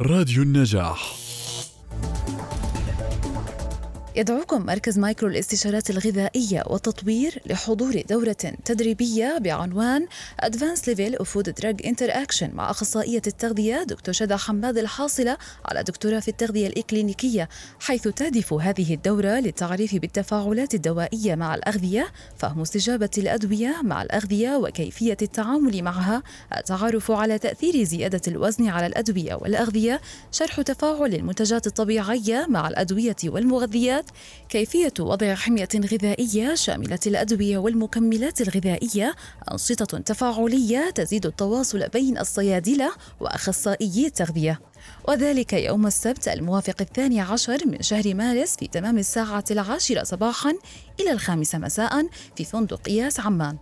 راديو النجاح. يدعوكم مركز مايكرو الاستشارات الغذائية والتطوير لحضور دورة تدريبية بعنوان Advanced Level of Food Drug Interaction مع أخصائية التغذية دكتور شدى حماد الحاصلة على دكتوراه في التغذية الإكلينيكية حيث تهدف هذه الدورة للتعريف بالتفاعلات الدوائية مع الأغذية فهم استجابة الأدوية مع الأغذية وكيفية التعامل معها التعرف على تأثير زيادة الوزن على الأدوية والأغذية شرح تفاعل المنتجات الطبيعية مع الأدوية والمغذيات كيفية وضع حمية غذائية شاملة الأدوية والمكملات الغذائية أنشطة تفاعلية تزيد التواصل بين الصيادلة وأخصائيي التغذية. وذلك يوم السبت الموافق الثاني عشر من شهر مارس في تمام الساعة العاشرة صباحا إلى الخامسة مساء في فندق إياس عمان.